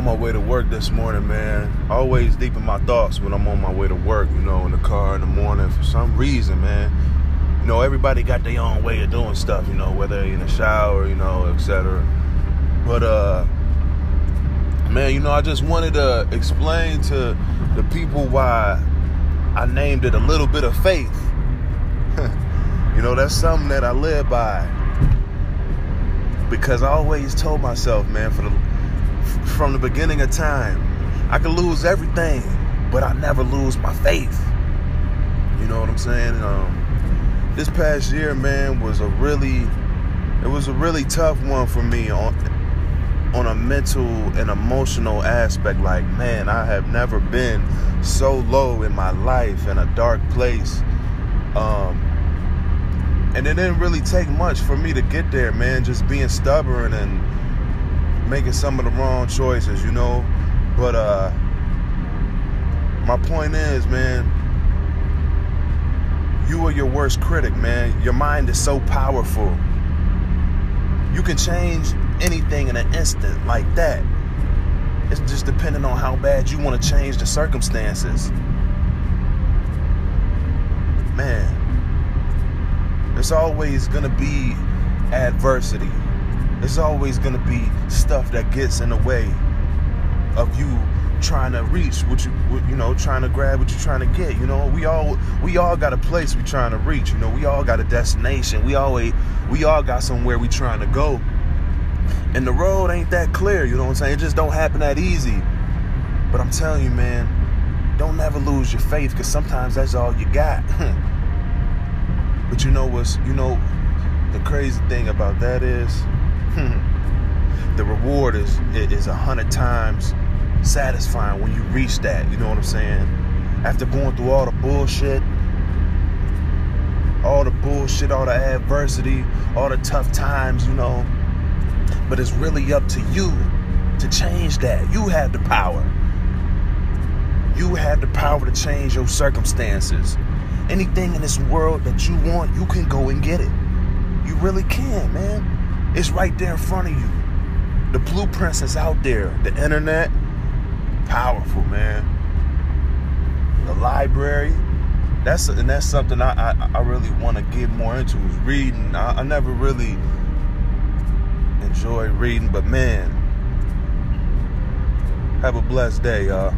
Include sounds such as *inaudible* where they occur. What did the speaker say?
on my way to work this morning, man. Always deep in my thoughts when I'm on my way to work, you know, in the car in the morning. For some reason, man, you know, everybody got their own way of doing stuff, you know, whether in the shower, you know, etc. But uh, man, you know, I just wanted to explain to the people why I named it a little bit of faith. *laughs* you know, that's something that I live by because I always told myself, man, for the from the beginning of time, I could lose everything, but I never lose my faith. You know what I'm saying? Um, this past year, man, was a really, it was a really tough one for me on on a mental and emotional aspect. Like, man, I have never been so low in my life in a dark place. Um, and it didn't really take much for me to get there, man. Just being stubborn and making some of the wrong choices, you know. But uh my point is, man, you are your worst critic, man. Your mind is so powerful. You can change anything in an instant like that. It's just depending on how bad you want to change the circumstances. Man, it's always going to be adversity. It's always going to be stuff that gets in the way of you trying to reach what you you know trying to grab what you're trying to get you know? We all we all got a place we trying to reach you know? We all got a destination. We always we all got somewhere we trying to go. And the road ain't that clear you know what i'm saying? It just don't happen that easy. But i'm telling you man don't never lose your faith because sometimes that's all you got *laughs* But you know what's you know the crazy thing about that is *laughs* the reward is is a hundred times satisfying when you reach that. You know what I'm saying? After going through all the bullshit, all the bullshit, all the adversity, all the tough times, you know. But it's really up to you to change that. You have the power. You have the power to change your circumstances. Anything in this world that you want, you can go and get it. You really can, man. It's right there in front of you. The blueprints is out there. The internet, powerful, man. The library, that's and that's something I I, I really want to get more into is reading. I, I never really enjoy reading, but man, have a blessed day, y'all.